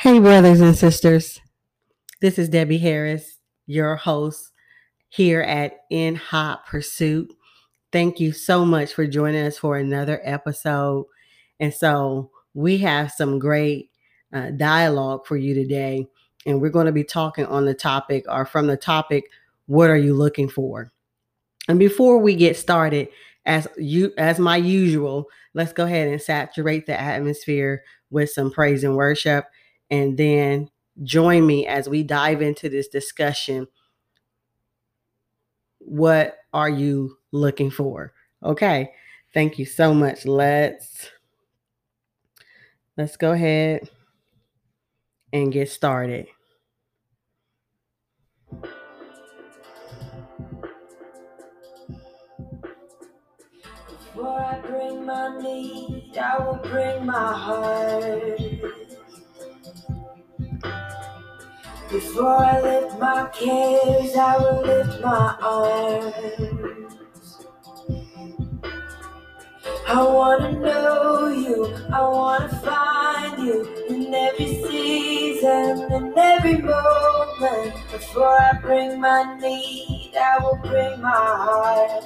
Hey, brothers and sisters. This is Debbie Harris, your host here at In Hot Pursuit. Thank you so much for joining us for another episode. And so, we have some great uh, dialogue for you today. And we're going to be talking on the topic or from the topic, What are you looking for? And before we get started, as you as my usual, let's go ahead and saturate the atmosphere with some praise and worship and then join me as we dive into this discussion. What are you looking for? Okay. Thank you so much. Let's let's go ahead and get started. Before I bring my need, I will bring my heart. Before I lift my cares, I will lift my arms. I wanna know you, I wanna find you in every season, in every moment. Before I bring my need, I will bring my heart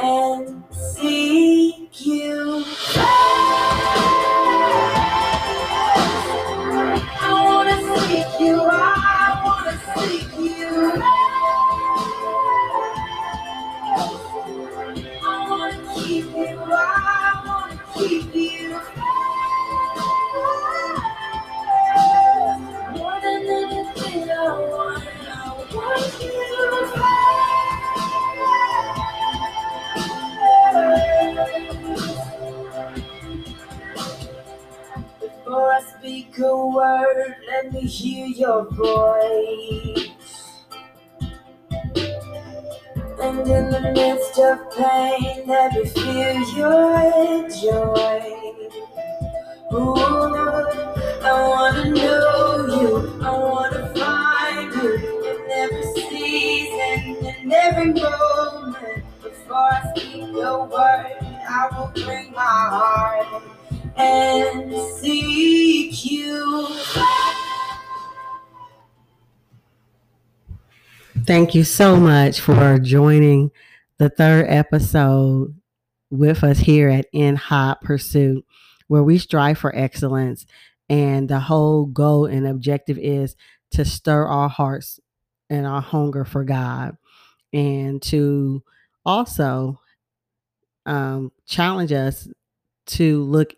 and seek you. A word, let me hear your voice. And in the midst of pain, let me feel your joy. Ooh, I wanna know you, I wanna find you in every season, in every moment. Before I speak a word, I will bring my heart Thank you so much for joining the third episode with us here at In Hot Pursuit, where we strive for excellence. And the whole goal and objective is to stir our hearts and our hunger for God and to also um, challenge us to look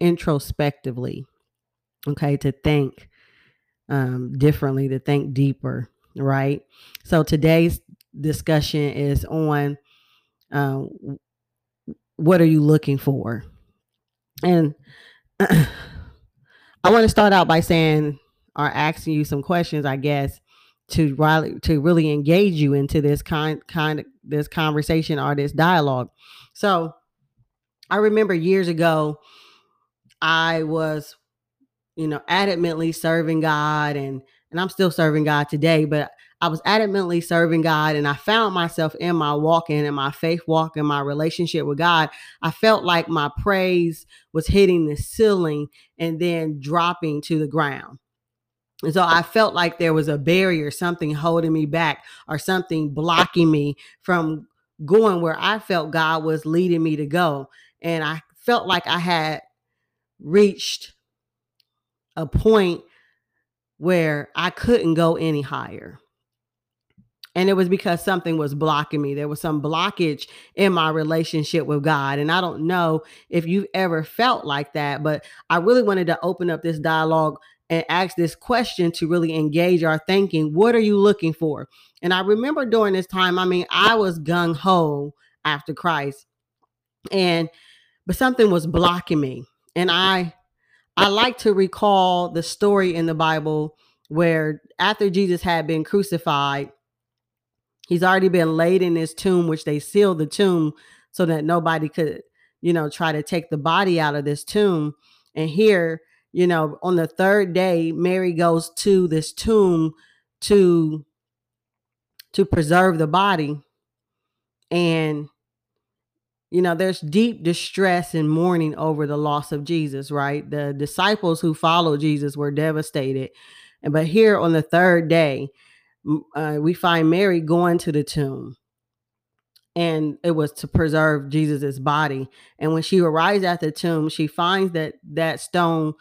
introspectively, okay, to think um, differently, to think deeper, right? So today's discussion is on uh, what are you looking for? And I want to start out by saying or asking you some questions, I guess, to really to really engage you into this kind kind of this conversation or this dialogue. So I remember years ago, I was, you know, adamantly serving God and and I'm still serving God today, but I was adamantly serving God and I found myself in my walking and my faith walk and my relationship with God. I felt like my praise was hitting the ceiling and then dropping to the ground. And so I felt like there was a barrier, something holding me back or something blocking me from going where I felt God was leading me to go. And I felt like I had reached a point where I couldn't go any higher. And it was because something was blocking me. There was some blockage in my relationship with God. And I don't know if you've ever felt like that, but I really wanted to open up this dialogue and ask this question to really engage our thinking. What are you looking for? And I remember during this time, I mean, I was gung ho after Christ. And but something was blocking me. And I I like to recall the story in the Bible where after Jesus had been crucified, he's already been laid in his tomb, which they sealed the tomb so that nobody could, you know, try to take the body out of this tomb. And here, you know, on the third day, Mary goes to this tomb to to preserve the body. And you know, there's deep distress and mourning over the loss of Jesus, right? The disciples who followed Jesus were devastated. And but here on the third day, uh, we find Mary going to the tomb. And it was to preserve Jesus's body. And when she arrives at the tomb, she finds that that stone,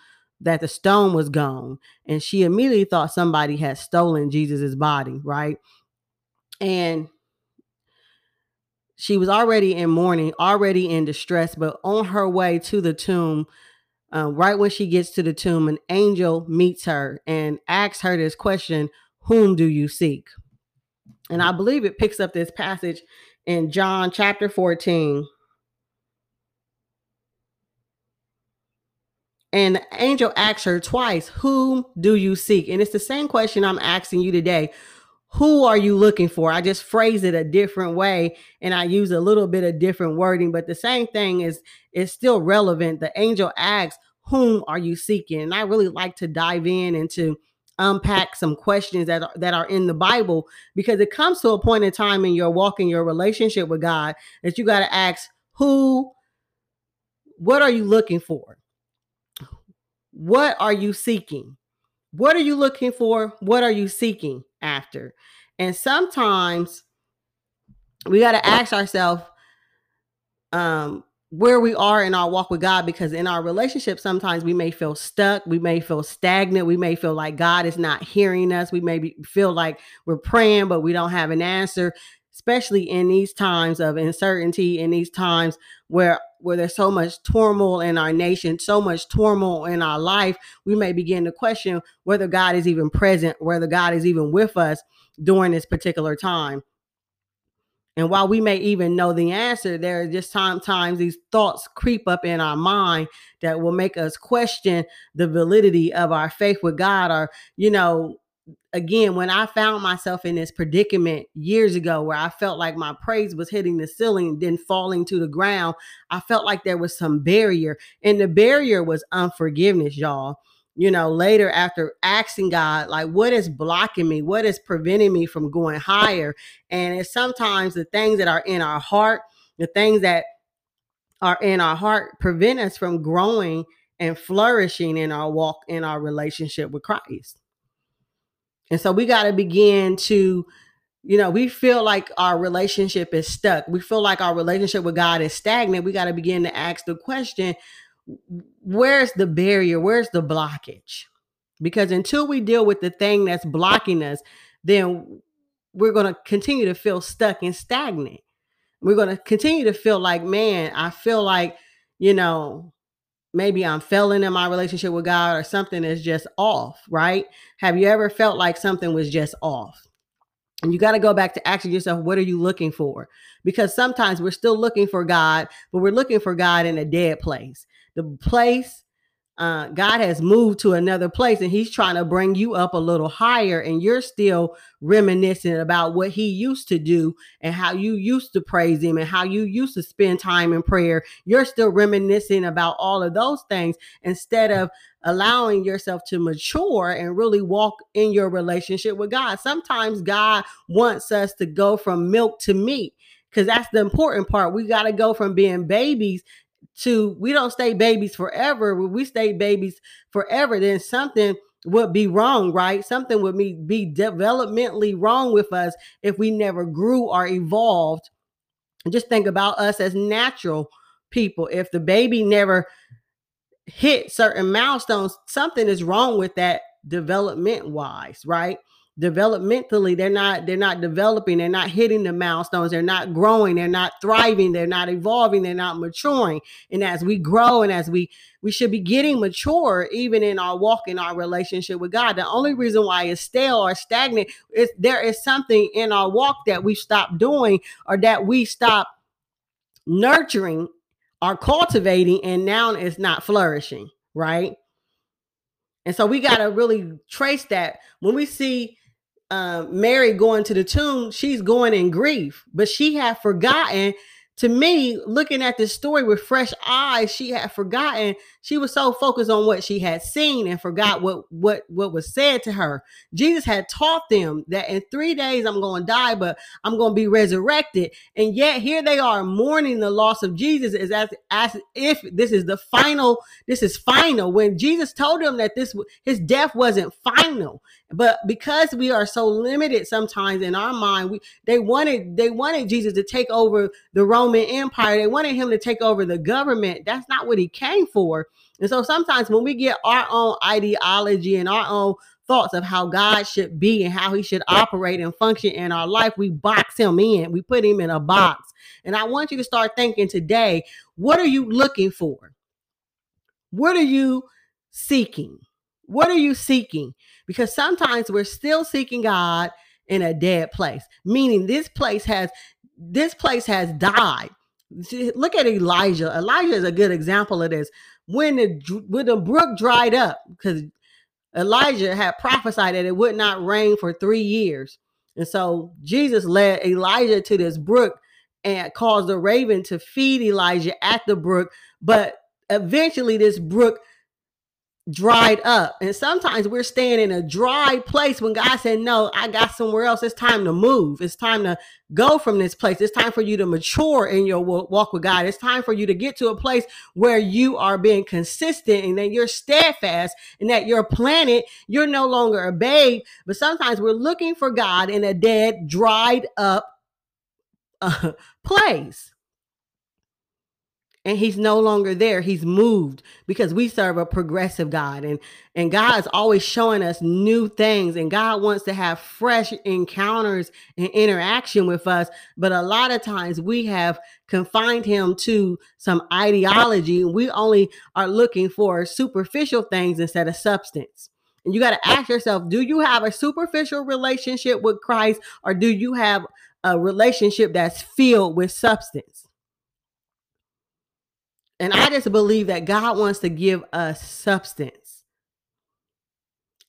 that the stone was gone. And she immediately thought somebody had stolen Jesus's body, right? And she was already in mourning, already in distress, but on her way to the tomb, uh, right when she gets to the tomb, an angel meets her and asks her this question Whom do you seek? And I believe it picks up this passage in John chapter 14. And the angel asks her twice, Whom do you seek? And it's the same question I'm asking you today who are you looking for? I just phrase it a different way and I use a little bit of different wording, but the same thing is is still relevant. The angel asks, "Whom are you seeking?" And I really like to dive in and to unpack some questions that are, that are in the Bible because it comes to a point in time in your walk in your relationship with God that you got to ask, "Who what are you looking for? What are you seeking?" What are you looking for? What are you seeking after? And sometimes we got to ask ourselves um, where we are in our walk with God because in our relationship, sometimes we may feel stuck, we may feel stagnant, we may feel like God is not hearing us, we may be, feel like we're praying, but we don't have an answer especially in these times of uncertainty in these times where where there's so much turmoil in our nation so much turmoil in our life we may begin to question whether god is even present whether god is even with us during this particular time. And while we may even know the answer, there are just sometimes these thoughts creep up in our mind that will make us question the validity of our faith with God or, you know, again, when I found myself in this predicament years ago where I felt like my praise was hitting the ceiling, then falling to the ground, I felt like there was some barrier. And the barrier was unforgiveness, y'all. You know, later after asking God, like, what is blocking me? What is preventing me from going higher? And it's sometimes the things that are in our heart, the things that are in our heart prevent us from growing and flourishing in our walk in our relationship with Christ. And so we got to begin to, you know, we feel like our relationship is stuck. We feel like our relationship with God is stagnant. We got to begin to ask the question where's the barrier? Where's the blockage? Because until we deal with the thing that's blocking us, then we're going to continue to feel stuck and stagnant. We're going to continue to feel like, man, I feel like, you know, maybe I'm failing in my relationship with God or something is just off, right? Have you ever felt like something was just off? And you got to go back to asking yourself, what are you looking for? Because sometimes we're still looking for God, but we're looking for God in a dead place. The place uh, God has moved to another place and he's trying to bring you up a little higher and you're still reminiscing about what he used to do and how you used to praise him and how you used to spend time in prayer. You're still reminiscing about all of those things instead of allowing yourself to mature and really walk in your relationship with God. Sometimes God wants us to go from milk to meat because that's the important part. We got to go from being babies to we don't stay babies forever. we stay babies forever, then something would be wrong, right? Something would be, be developmentally wrong with us if we never grew or evolved. just think about us as natural people. If the baby never hit certain milestones, something is wrong with that development wise, right? Developmentally they're not they're not developing they're not hitting the milestones they're not growing they're not thriving they're not evolving they're not maturing. And as we grow and as we we should be getting mature even in our walk in our relationship with god. The only reason why it's stale or stagnant is there is something in our walk that we stop doing or that we stop nurturing or cultivating and now it's not flourishing right? And so we got to really trace that. When we see uh, Mary going to the tomb, she's going in grief, but she had forgotten. To me, looking at this story with fresh eyes, she had forgotten. She was so focused on what she had seen and forgot what what what was said to her. Jesus had taught them that in 3 days I'm going to die but I'm going to be resurrected. And yet here they are mourning the loss of Jesus as, as as if this is the final this is final when Jesus told them that this his death wasn't final. But because we are so limited sometimes in our mind, we they wanted they wanted Jesus to take over the Roman Empire. They wanted him to take over the government. That's not what he came for. And so sometimes when we get our own ideology and our own thoughts of how God should be and how he should operate and function in our life, we box him in. We put him in a box. And I want you to start thinking today, what are you looking for? What are you seeking? What are you seeking? Because sometimes we're still seeking God in a dead place, meaning this place has this place has died. Look at Elijah. Elijah is a good example of this when the when the brook dried up because Elijah had prophesied that it would not rain for three years. And so Jesus led Elijah to this brook and caused the raven to feed Elijah at the brook. But eventually, this brook dried up. And sometimes we're staying in a dry place when God said, No, I got somewhere else. It's time to move. It's time to go from this place. It's time for you to mature in your walk with God. It's time for you to get to a place where you are being consistent and that you're steadfast and that you're planted. You're no longer a babe. But sometimes we're looking for God in a dead, dried up uh, place and he's no longer there. He's moved because we serve a progressive god and and god is always showing us new things and god wants to have fresh encounters and interaction with us. But a lot of times we have confined him to some ideology we only are looking for superficial things instead of substance. And you got to ask yourself do you have a superficial relationship with christ or do you have a relationship that's filled with substance and I just believe that God wants to give us substance.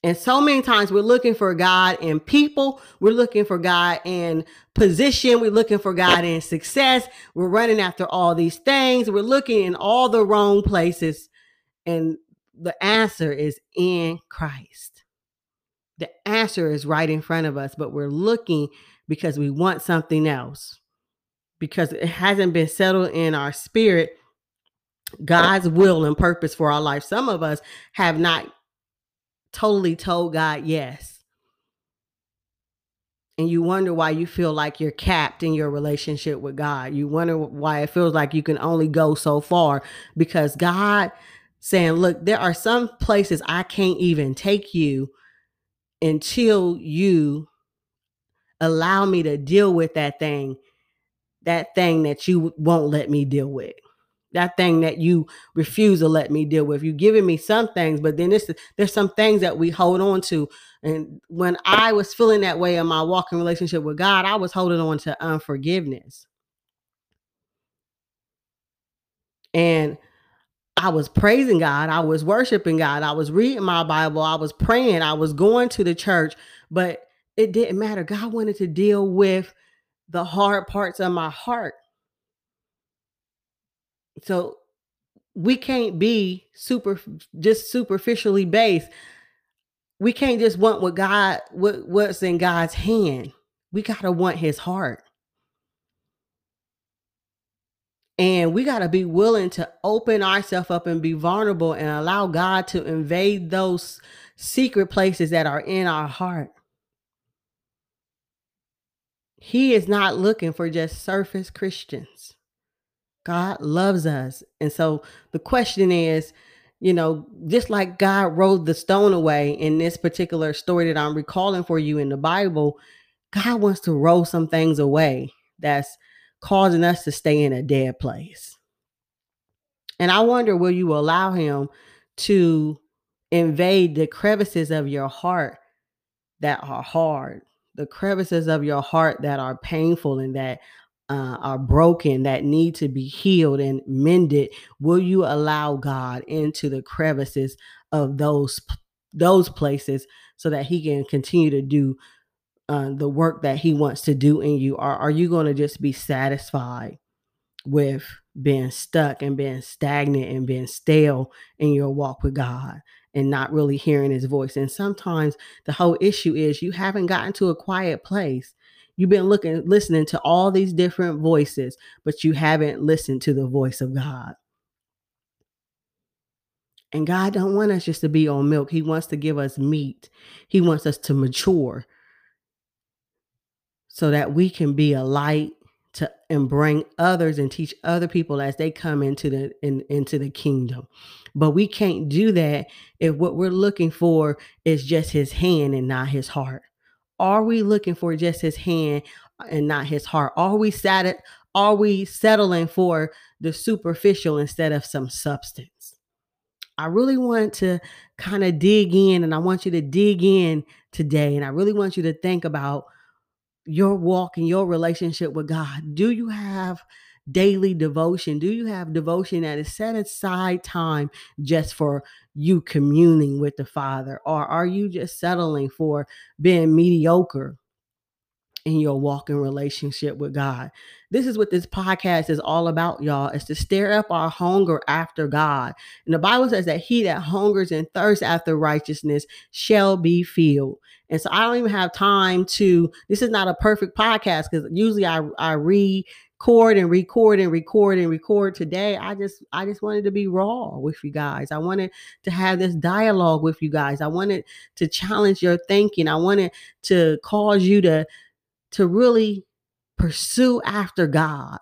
And so many times we're looking for God in people, we're looking for God in position, we're looking for God in success, we're running after all these things, we're looking in all the wrong places. And the answer is in Christ. The answer is right in front of us, but we're looking because we want something else, because it hasn't been settled in our spirit God's will and purpose for our life. Some of us have not totally told God yes. And you wonder why you feel like you're capped in your relationship with God. You wonder why it feels like you can only go so far because God saying, Look, there are some places I can't even take you until you allow me to deal with that thing, that thing that you won't let me deal with that thing that you refuse to let me deal with. You're giving me some things, but then this, there's some things that we hold on to. And when I was feeling that way in my walking relationship with God, I was holding on to unforgiveness. And I was praising God, I was worshiping God, I was reading my Bible, I was praying, I was going to the church, but it didn't matter. God wanted to deal with the hard parts of my heart. So we can't be super just superficially based. We can't just want what God what, what's in God's hand. We got to want his heart. And we got to be willing to open ourselves up and be vulnerable and allow God to invade those secret places that are in our heart. He is not looking for just surface Christians. God loves us. And so the question is, you know, just like God rolled the stone away in this particular story that I'm recalling for you in the Bible, God wants to roll some things away that's causing us to stay in a dead place. And I wonder, will you allow Him to invade the crevices of your heart that are hard, the crevices of your heart that are painful and that uh, are broken that need to be healed and mended will you allow god into the crevices of those those places so that he can continue to do uh, the work that he wants to do in you or are you going to just be satisfied with being stuck and being stagnant and being stale in your walk with God and not really hearing his voice. And sometimes the whole issue is you haven't gotten to a quiet place. You've been looking listening to all these different voices, but you haven't listened to the voice of God. And God don't want us just to be on milk. He wants to give us meat. He wants us to mature so that we can be a light to and bring others and teach other people as they come into the in, into the kingdom. But we can't do that if what we're looking for is just his hand and not his heart. Are we looking for just his hand and not his heart? Are we sat are we settling for the superficial instead of some substance? I really want to kind of dig in and I want you to dig in today and I really want you to think about your walk and your relationship with God? Do you have daily devotion? Do you have devotion that is set aside time just for you communing with the Father? Or are you just settling for being mediocre in your walking relationship with God. This is what this podcast is all about, y'all. Is to stir up our hunger after God. And the Bible says that he that hungers and thirsts after righteousness shall be filled. And so I don't even have time to, this is not a perfect podcast because usually I, I record and record and record and record. Today i just i just wanted to be raw with you guys. I wanted to have this dialogue with you guys. I wanted to challenge your thinking. I wanted to cause you to to really pursue after God.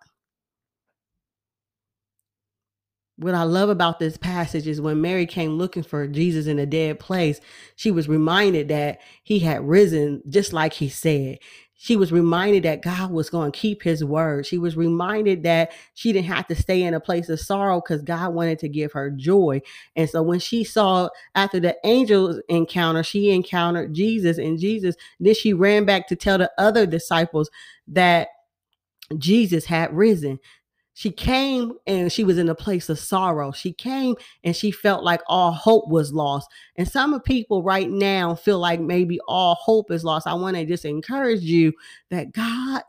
What I love about this passage is when Mary came looking for Jesus in a dead place, she was reminded that he had risen just like he said she was reminded that God was going to keep his word. She was reminded that she didn't have to stay in a place of sorrow because God wanted to give her joy. And so when she saw after the angels encounter, she encountered Jesus and Jesus, then she ran back to tell the other disciples that Jesus had risen. She came and she was in a place of sorrow. She came and she felt like all hope was lost. And some of people right now feel like maybe all hope is lost. I want to just encourage you that God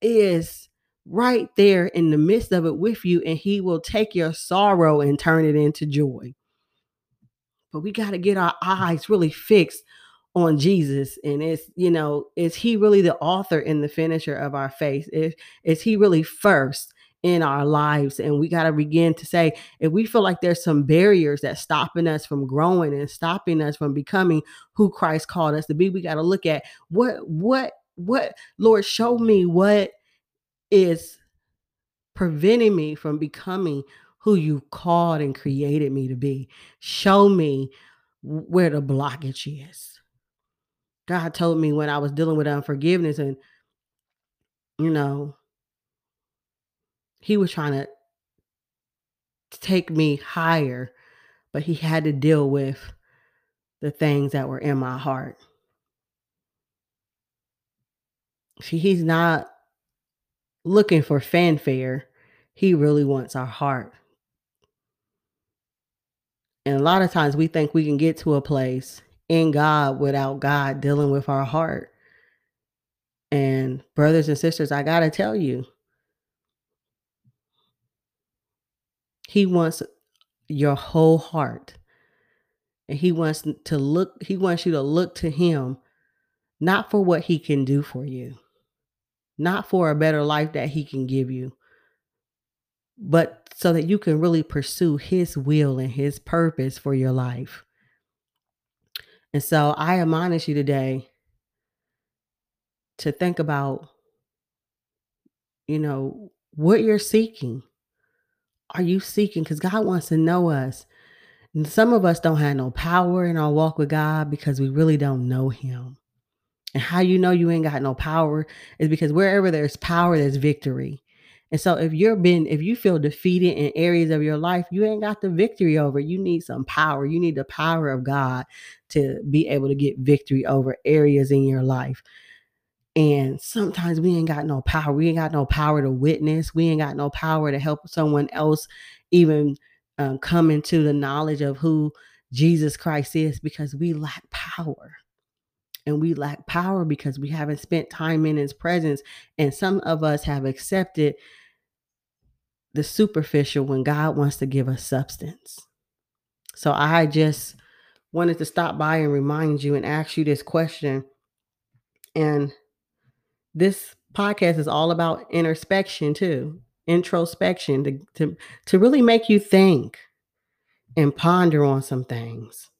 is right there in the midst of it with you, and He will take your sorrow and turn it into joy. But we got to get our eyes really fixed on Jesus and it's you know is he really the author and the finisher of our faith is, is he really first in our lives. And we got to begin to say, if we feel like there's some barriers that's stopping us from growing and stopping us from becoming who Christ called us to be, we got to look at what, what, what, Lord, show me what is preventing me from becoming who you called and created me to be. Show me where the blockage is. God told me when I was dealing with unforgiveness and, you know, he was trying to take me higher, but he had to deal with the things that were in my heart. See, he's not looking for fanfare. He really wants our heart. And a lot of times we think we can get to a place in God without God dealing with our heart. And brothers and sisters, I got to tell you, He wants your whole heart. And he wants to look, he wants you to look to him not for what he can do for you, not for a better life that he can give you, but so that you can really pursue his will and his purpose for your life. And so I admonish you today to think about, you know, what you're seeking are you seeking? Because God wants to know us. And some of us don't have no power in our walk with God because we really don't know Him. And how you know you ain't got no power is because wherever there's power, there's victory. And so if you're been, if you feel defeated in areas of your life, you ain't got the victory over. You need some power. You need the power of God to be able to get victory over areas in your life. And sometimes we ain't got no power. We ain't got no power to witness. We ain't got no power to help someone else even um, come into the knowledge of who Jesus Christ is because we lack power. And we lack power because we haven't spent time in his presence. And some of us have accepted the superficial when God wants to give us substance. So I just wanted to stop by and remind you and ask you this question. And this podcast is all about introspection too, introspection to, to, to really make you think and ponder on some things.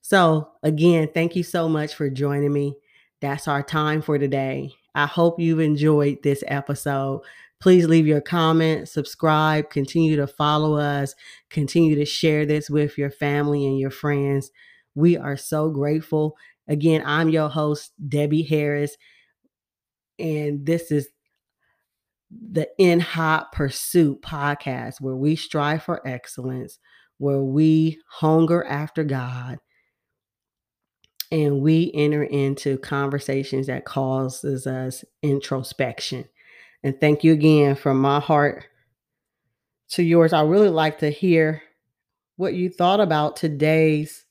So, again, thank you so much for joining me. That's our time for today. I hope you've enjoyed this episode. Please leave your comment, subscribe, continue to follow us, continue to share this with your family and your friends. We are so grateful. Again, I'm your host, Debbie Harris, and this is the In Hot Pursuit podcast where we strive for excellence, where we hunger after God and we enter into conversations that causes us introspection. And thank you again from my heart to yours. I really like to hear what you thought about today's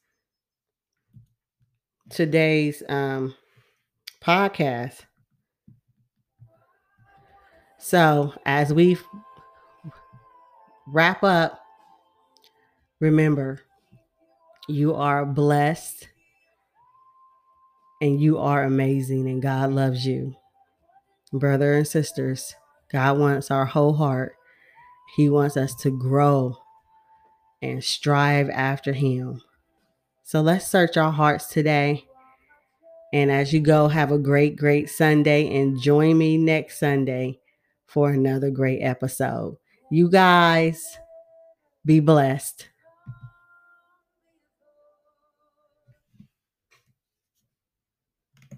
today's um podcast. So, as we wrap up, remember you are blessed and you are amazing and God loves you. Brother and sisters, God wants our whole heart. He wants us to grow and strive after Him. So let's search our hearts today. And as you go, have a great, great Sunday and join me next Sunday for another great episode. You guys be blessed.